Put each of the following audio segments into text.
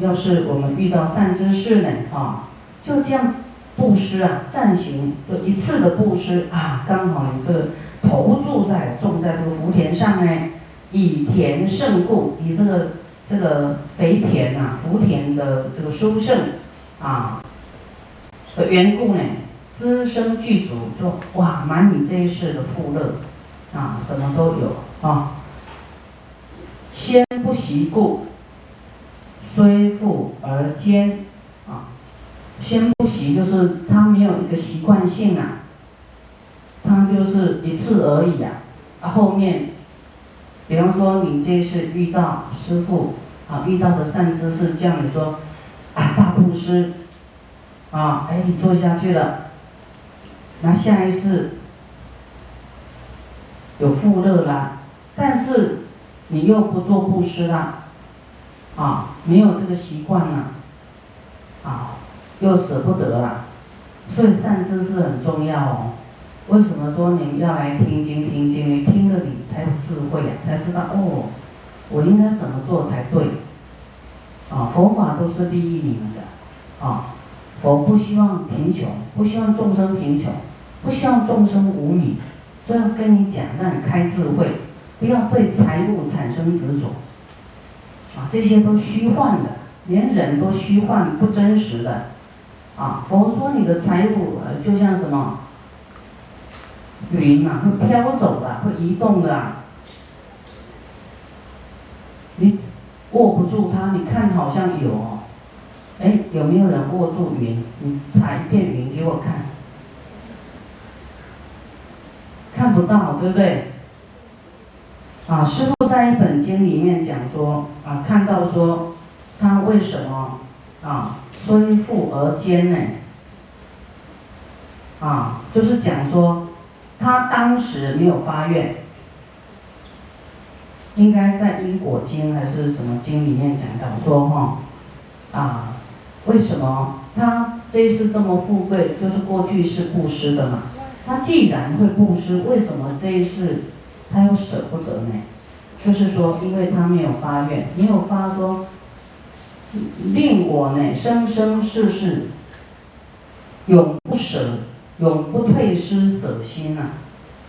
要是我们遇到善知识呢，啊，就这样布施啊，暂行就一次的布施啊，刚好你这个投注在种在这个福田上呢，以田胜故，以这个这个肥田呐，福田的这个殊胜啊的缘故呢，滋生具足，就哇满你这一世的富乐啊，什么都有啊。先不习故，虽富而坚啊。先不习就是他没有一个习惯性啊，他就是一次而已啊。啊，后面，比方说你这次遇到师傅啊，遇到的善知识叫你说啊大布施啊，哎你做下去了，那下一次有富乐啦，但是。你又不做布施啦，啊，没有这个习惯了，啊，又舍不得啦，所以善知识很重要哦。为什么说你们要来听经听经？你听了你才有智慧啊，才知道哦，我应该怎么做才对？啊，佛法都是利益你们的，啊，佛不希望贫穷，不希望众生贫穷，不希望众生无米，所以要跟你讲，让你开智慧。不要对财物产生执着，啊，这些都虚幻的，连人都虚幻不真实的，啊，佛说你的财富就像什么云啊，会飘走的，会移动的，你握不住它，你看好像有，哎，有没有人握住云？你踩一片云给我看，看不到，对不对？啊，师傅在一本经里面讲说，啊，看到说，他为什么啊，虽富而坚呢？啊，就是讲说，他当时没有发愿，应该在因果经还是什么经里面讲到说哈，啊，为什么他这一次这么富贵，就是过去是布施的嘛？他既然会布施，为什么这一次？他又舍不得呢，就是说，因为他没有发愿，没有发说，令我呢生生世世永不舍，永不退失舍心呐，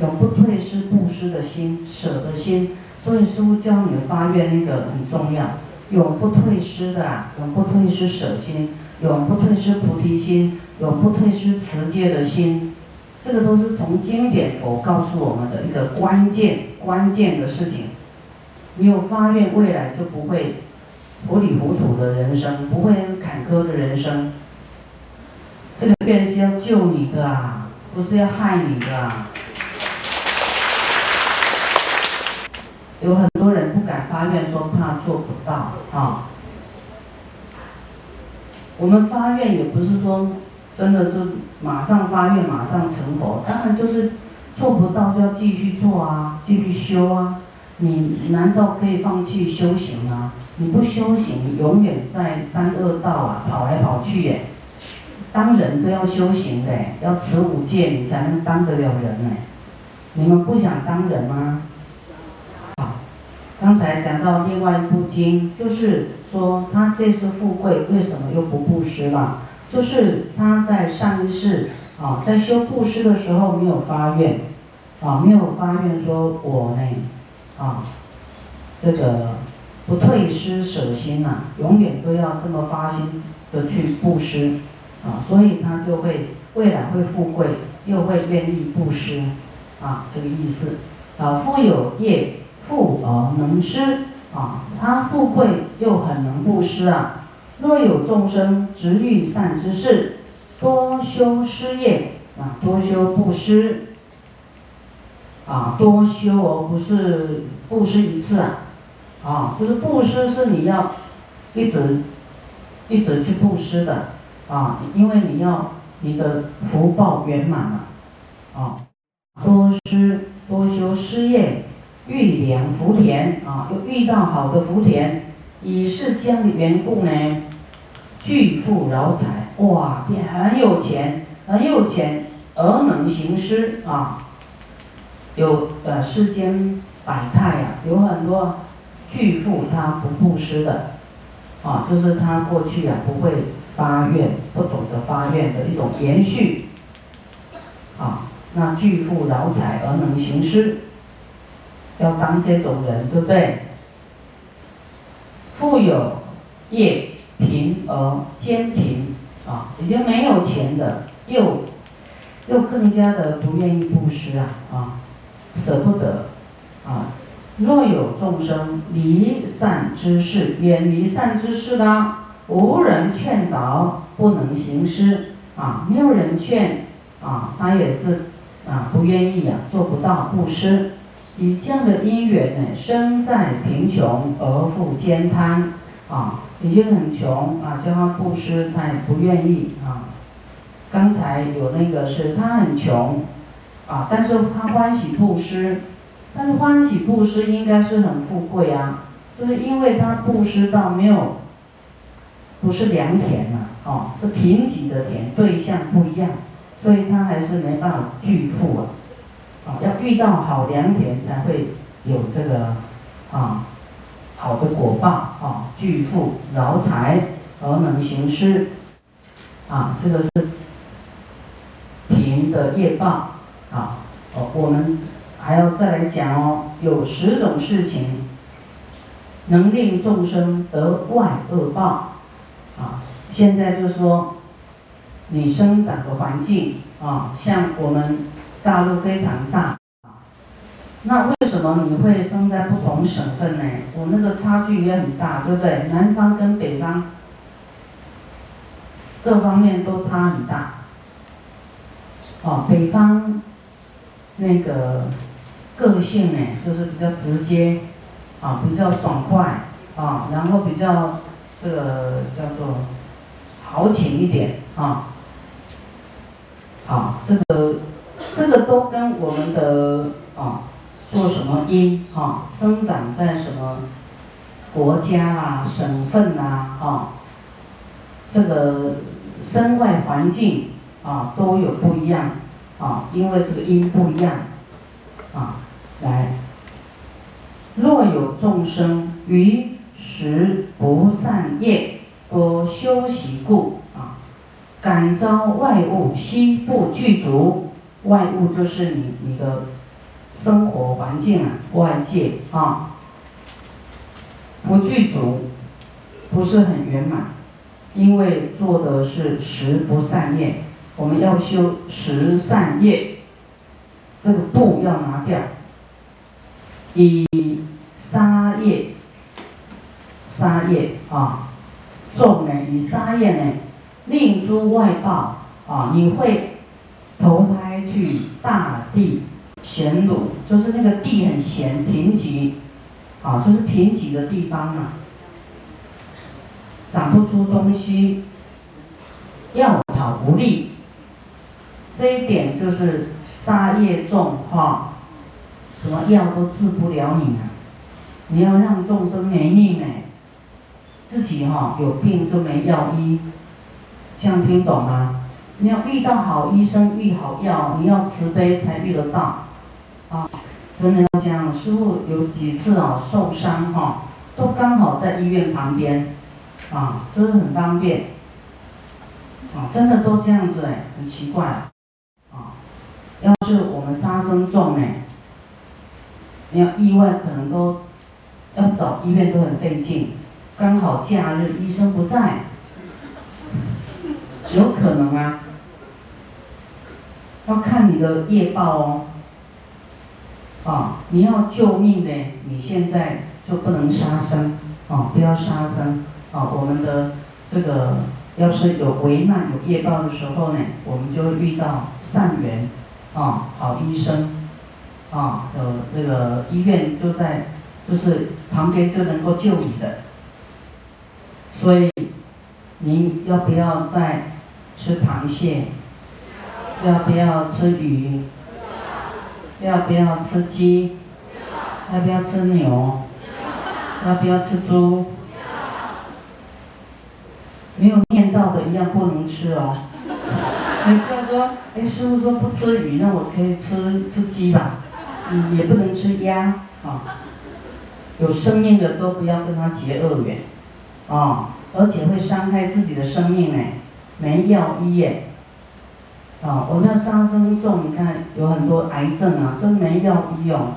永不退失布施的心，舍的心。所以师傅教你发愿那个很重要，永不退失的，啊永不退失舍心，永不退失菩提心，永不退失持戒的心。这个都是从经典佛告诉我们的一个关键关键的事情。你有发愿，未来就不会糊里糊涂的人生，不会坎坷的人生。这个愿是要救你的啊，不是要害你的啊。有很多人不敢发愿，说怕做不到啊。我们发愿也不是说。真的就马上发愿，马上成佛，当然就是做不到就要继续做啊，继续修啊。你难道可以放弃修行吗？你不修行，永远在三恶道啊跑来跑去耶。当人都要修行的，要持五戒，你才能当得了人呢。你们不想当人吗？好，刚才讲到另外一部经，就是说他这次富贵，为什么又不布施了？就是他在上一世啊，在修布施的时候没有发愿，啊，没有发愿说我呢，啊，这个不退失舍心呐，永远都要这么发心的去布施，啊，所以他就会未来会富贵，又会愿意布施，啊，这个意思，啊，富有业，富而能施，啊，他富贵又很能布施啊。若有众生执欲善之事，多修施业啊，多修布施啊，多修而不是布施一次啊，啊，就是布施是你要一直一直去布施的啊，因为你要你的福报圆满了啊，多施多修施业，遇良福田啊，又遇到好的福田。以是将的缘故呢，巨富饶财，哇，变很有钱，很有钱而能行施啊。有呃世间百态呀，有很多巨富他不布施的，啊，就是他过去啊不会发愿，不懂得发愿的一种延续，啊，那巨富饶财而能行施，要当这种人，对不对？富有业贫而兼贫，啊，已经没有钱的，又又更加的不愿意布施啊，啊，舍不得，啊。若有众生离善之事，远离善之事啦，无人劝导，不能行施啊，没有人劝啊，他也是啊，不愿意呀，做不到布施。以这样的因缘呢，生在贫穷而复兼贪啊，已经很穷啊，叫他布施，他也不愿意啊。刚才有那个是他很穷啊，但是他欢喜布施。但是欢喜布施应该是很富贵啊，就是因为他布施到没有，不是良田嘛，哦，是贫瘠的田，对象不一样，所以他还是没办法巨富啊，啊，要遇到好良田才会有这个啊好的果报啊，巨富饶财而能行施，啊，这个是贫的业报啊，哦，我们。还要再来讲哦，有十种事情能令众生得外恶报啊。现在就说你生长的环境啊，像我们大陆非常大，那为什么你会生在不同省份呢？我那个差距也很大，对不对？南方跟北方各方面都差很大。哦，北方那个。个性呢，就是比较直接，啊，比较爽快，啊，然后比较这个叫做豪情一点，啊，好，这个这个都跟我们的啊做什么因，啊，生长在什么国家啦、省份啦，啊，这个身外环境啊都有不一样，啊，因为这个因不一样，啊。来，若有众生于时不善业，多修习故啊，感召外物悉不具足。外物就是你你的生活环境啊，外界啊，不具足，不是很圆满，因为做的是十不善业，我们要修十善业，这个不要拿掉。以沙业，沙业啊，众呢以沙业呢，令诸外道啊，你会投胎去大地咸鲁，就是那个地很咸贫瘠，啊，就是贫瘠的地方啊，长不出东西，药草不利，这一点就是沙业重哈。什么药都治不了你啊！你要让众生没命哎，自己哈有病就没药医，这样听懂吗？你要遇到好医生，遇好药，你要慈悲才遇得到，真的要这样。师傅有几次哦受伤哈，都刚好在医院旁边，啊，就是很方便，啊，真的都这样子哎，很奇怪，啊，要是我们杀生重哎。你要意外可能都要找医院都很费劲，刚好假日医生不在，有可能啊，要看你的业报哦。啊，你要救命呢，你现在就不能杀生，啊，不要杀生，啊，我们的这个要是有危难有业报的时候呢，我们就会遇到善缘，啊，好医生。啊，有那个医院就在，就是旁边就能够救你的，所以您要不要再吃螃蟹？要不要吃鱼？要不要吃鸡？要不要吃牛？要不要吃猪？没有念到的一样不能吃哦。你不要说，哎，师傅说不吃鱼，那我可以吃吃鸡吧？也不能吃鸭啊，有生命的都不要跟他结恶缘，啊，而且会伤害自己的生命呢，没药医耶。啊，我们要杀生重，你看有很多癌症啊，都没药医哦。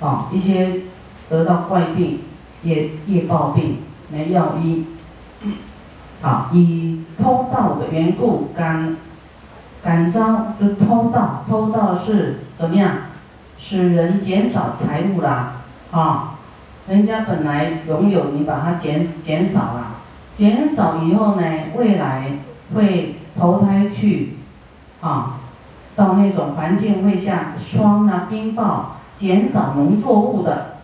啊，一些得到怪病、业业报病，没药医。好，以偷盗的缘故，感感召就偷盗，偷盗是怎么样？使人减少财物啦，啊，人家本来拥有，你把它减减少了，减少以后呢，未来会投胎去，啊，到那种环境会像霜啊、冰雹，减少农作物的，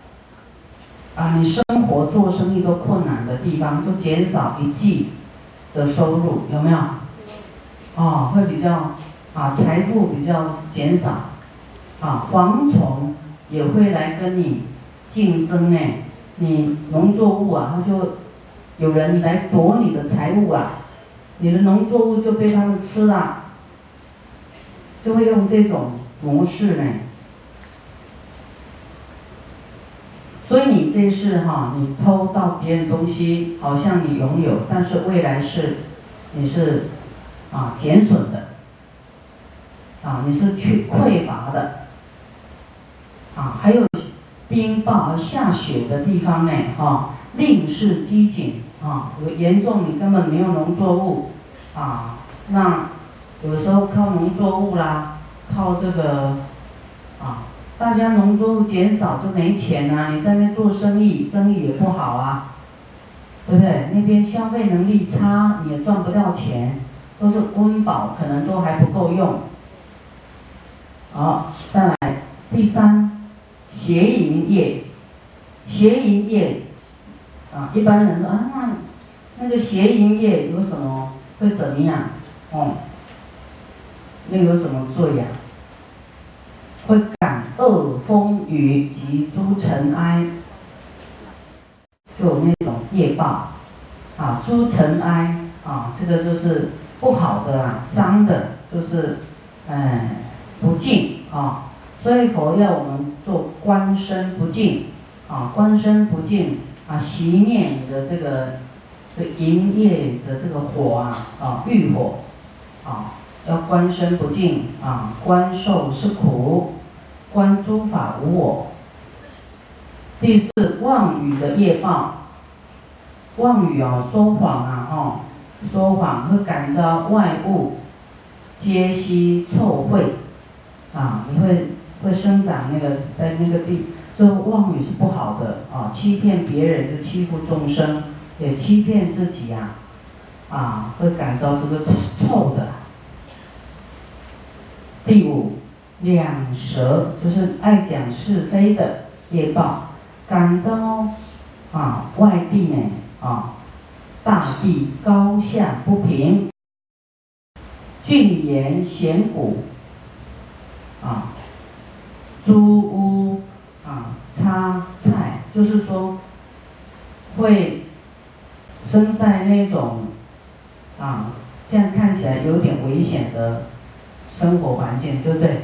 啊，你生活做生意都困难的地方，就减少一季的收入，有没有？啊，会比较啊，财富比较减少。啊，蝗虫也会来跟你竞争呢。你农作物啊，它就有人来夺你的财物啊，你的农作物就被他们吃了，就会用这种模式呢。所以你这是哈，你偷到别人东西，好像你拥有，但是未来是你是啊减损的，啊你是去匮乏的。啊，还有冰雹下雪的地方呢，哈，令是饥馑啊，严重你根本没有农作物，啊，那有时候靠农作物啦，靠这个，啊，大家农作物减少就没钱啊，你在那做生意，生意也不好啊，对不对？那边消费能力差，你也赚不到钱，都是温饱可能都还不够用。好，再来第三。邪淫业，邪淫业，啊，一般人说啊，那那个邪淫业有什么会怎么样？哦，那有什么罪呀？会感恶风雨及诸尘埃，就那种业报，啊，诸尘埃，啊，这个就是不好的啊，脏的，就是，哎，不净啊。所以佛要我们做观身不净，啊，观身不净啊，熄灭你的这个这营业的这个火啊，啊，欲火，啊，要观身不净啊，观受是苦，观诸法无我。第四，妄语的业报，妄语啊，说谎啊，哦，说谎会感召外物，皆悉臭秽，啊，你会。会生长那个在那个地，就妄语是不好的啊，欺骗别人就欺负众生，也欺骗自己呀，啊，会感召这个臭的。第五，两舌就是爱讲是非的业报，感召啊外地呢啊，大地高下不平，峻岩险谷啊。租屋啊，插菜，就是说，会生在那种啊，这样看起来有点危险的生活环境，对不对？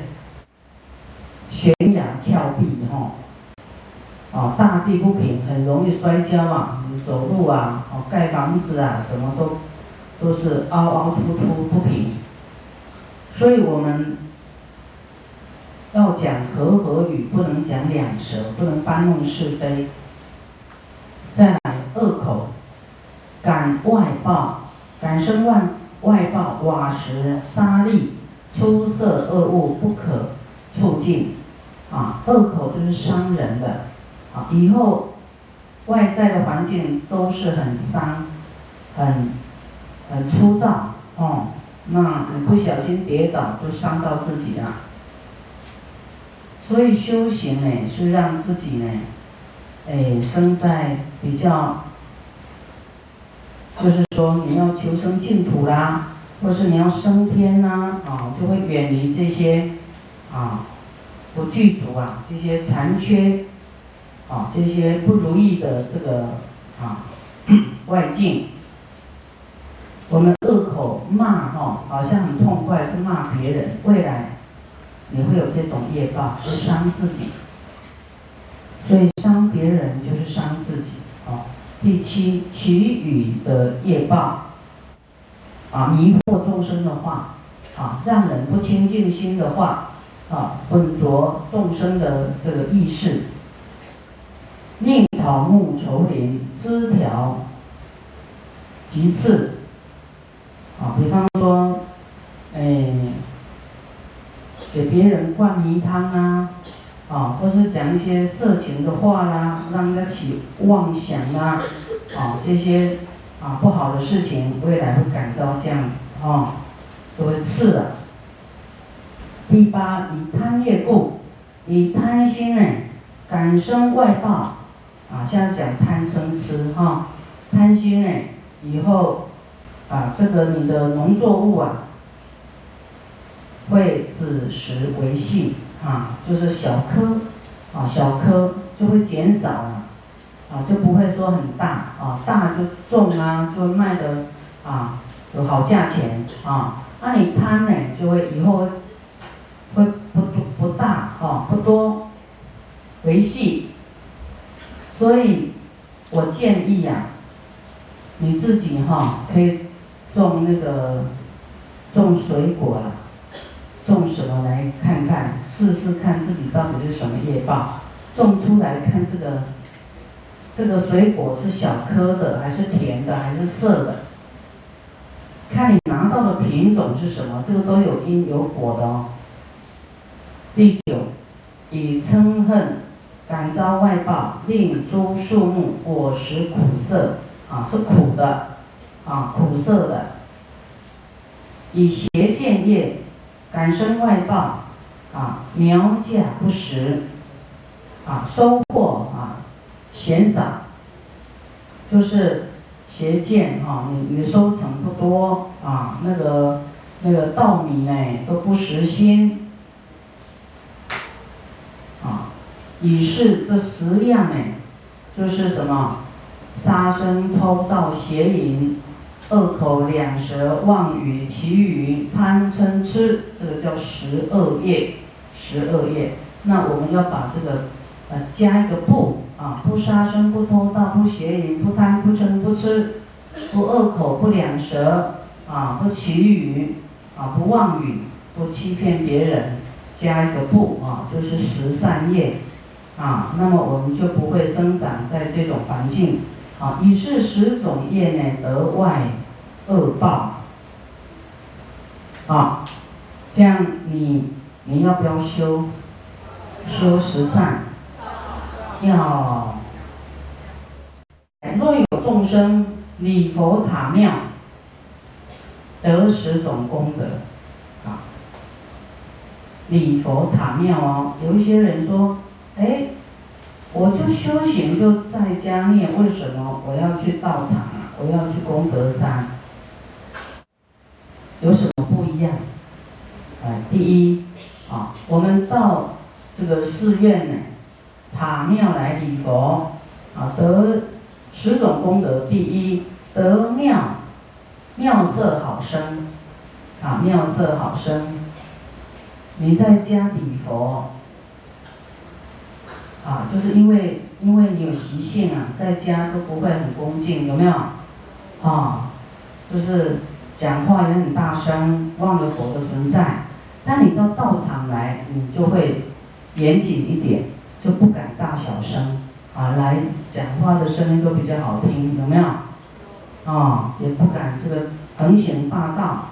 悬崖峭壁哈，哦，大地不平，很容易摔跤啊，走路啊，哦，盖房子啊，什么都都是凹凹凸凸不平，所以我们。要讲和合语，不能讲两舌，不能搬弄是非。再来恶口，感外报，感生外外报，瓦石、沙砾、出色恶物不可促进。啊，恶口就是伤人的。啊，以后外在的环境都是很伤，很很粗糙。哦，那你不小心跌倒，就伤到自己了。所以修行呢，是让自己呢，哎，生在比较，就是说你要求生净土啦，或是你要升天呐，啊，就会远离这些，啊，不具足啊，这些残缺，啊，这些不如意的这个啊 外境。我们恶口骂哈，好像很痛快，是骂别人，未来。你会有这种业报，会伤自己，所以伤别人就是伤自己哦。第七，其余的业报，啊，迷惑众生的话，啊，让人不清净心的话，啊，混浊众生的这个意识，宁草木愁林枝条，其次，啊，比方说，哎，给别人灌迷汤啊。啊，或是讲一些色情的话啦，让人家起妄想啊，啊，这些啊不好的事情，未来会感召这样子啊，都会刺了。第八，以贪业故，以贪心呢，感生外报，啊，现在讲贪嗔痴哈，贪心呢，以后啊，这个你的农作物啊，会子时为细。啊，就是小颗，啊，小颗就会减少，啊，就不会说很大，啊，大就重啊，就卖的啊有好价钱，啊，那你贪呢，就会以后会不多不大，哈，不多，维系，所以我建议呀，你自己哈可以种那个种水果了。种什么来看看，试试看自己到底是什么业报，种出来看这个，这个水果是小颗的还是甜的还是涩的，看你拿到的品种是什么，这个都有因有果的哦。第九，以嗔恨感召外报，令诸树木果实苦涩，啊是苦的，啊苦涩的，以邪见业。感生外报，啊，苗价不实，啊，收获啊减少，就是邪见啊，你你收成不多啊，那个那个稻米呢都不实心，啊，以是这十样呢，就是什么杀生偷盗邪淫。恶口两舌妄语绮语贪嗔痴，这个叫十恶业，十恶业。那我们要把这个，呃，加一个不啊，不杀生，不偷盗，不邪淫，不贪，不嗔，不吃，不恶口，不两舌，啊，不绮语，啊，不妄语，不欺骗别人，加一个不啊，就是十善业，啊，那么我们就不会生长在这种环境。啊，以是十种业呢得外恶报，啊，这样你你要不要修修十善？要。若有众生礼佛塔庙，得十种功德，啊，礼佛塔庙哦，有一些人说，哎。我就修行就在家念，为什么我要去道场啊？我要去功德山，有什么不一样？哎，第一，啊，我们到这个寺院呢，塔庙来礼佛，啊，得十种功德。第一，得妙妙色好生，啊，妙色好生。你在家礼佛。啊，就是因为因为你有习性啊，在家都不会很恭敬，有没有？啊，就是讲话也很大声，忘了佛的存在。但你到道场来，你就会严谨一点，就不敢大小声啊，来讲话的声音都比较好听，有没有？啊，也不敢这个横行霸道。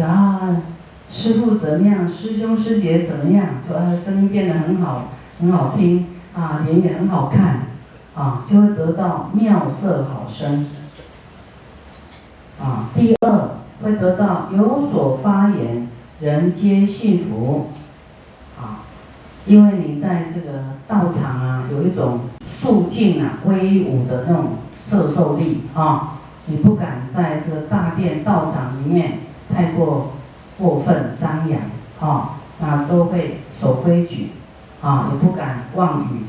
啊，师傅怎么样？师兄师姐怎么样？就呃，声音变得很好。很好听啊，脸也很好看啊，就会得到妙色好声啊。第二，会得到有所发言，人皆信服啊，因为你在这个道场啊，有一种肃静啊、威武的那种摄受力啊，你不敢在这个大殿道场里面太过过分张扬啊，那都会守规矩。啊，也不敢妄语，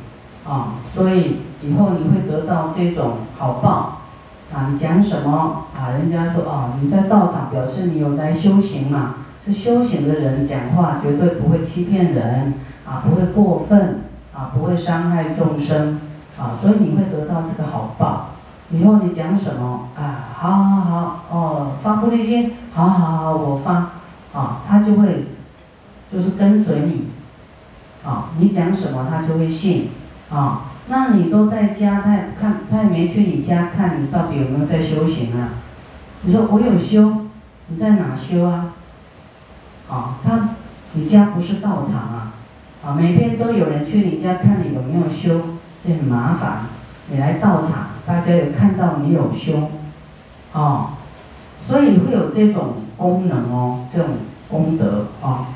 啊，所以以后你会得到这种好报，啊，你讲什么啊，人家说哦，你在道场表示你有来修行嘛，是修行的人讲话绝对不会欺骗人，啊，不会过分，啊，不会伤害众生，啊，所以你会得到这个好报。以后你讲什么啊？好好好哦，发菩提心，好好好，我发啊，他就会就是跟随你啊，你讲什么他就会信啊。那你都在家，他也看他也没去你家看你到底有没有在修行啊？你说我有修，你在哪修啊？啊，他你家不是道场啊，啊，每天都有人去你家看你有没有修，这很麻烦。你来道场，大家有看到你有修，哦，所以会有这种功能哦，这种功德啊。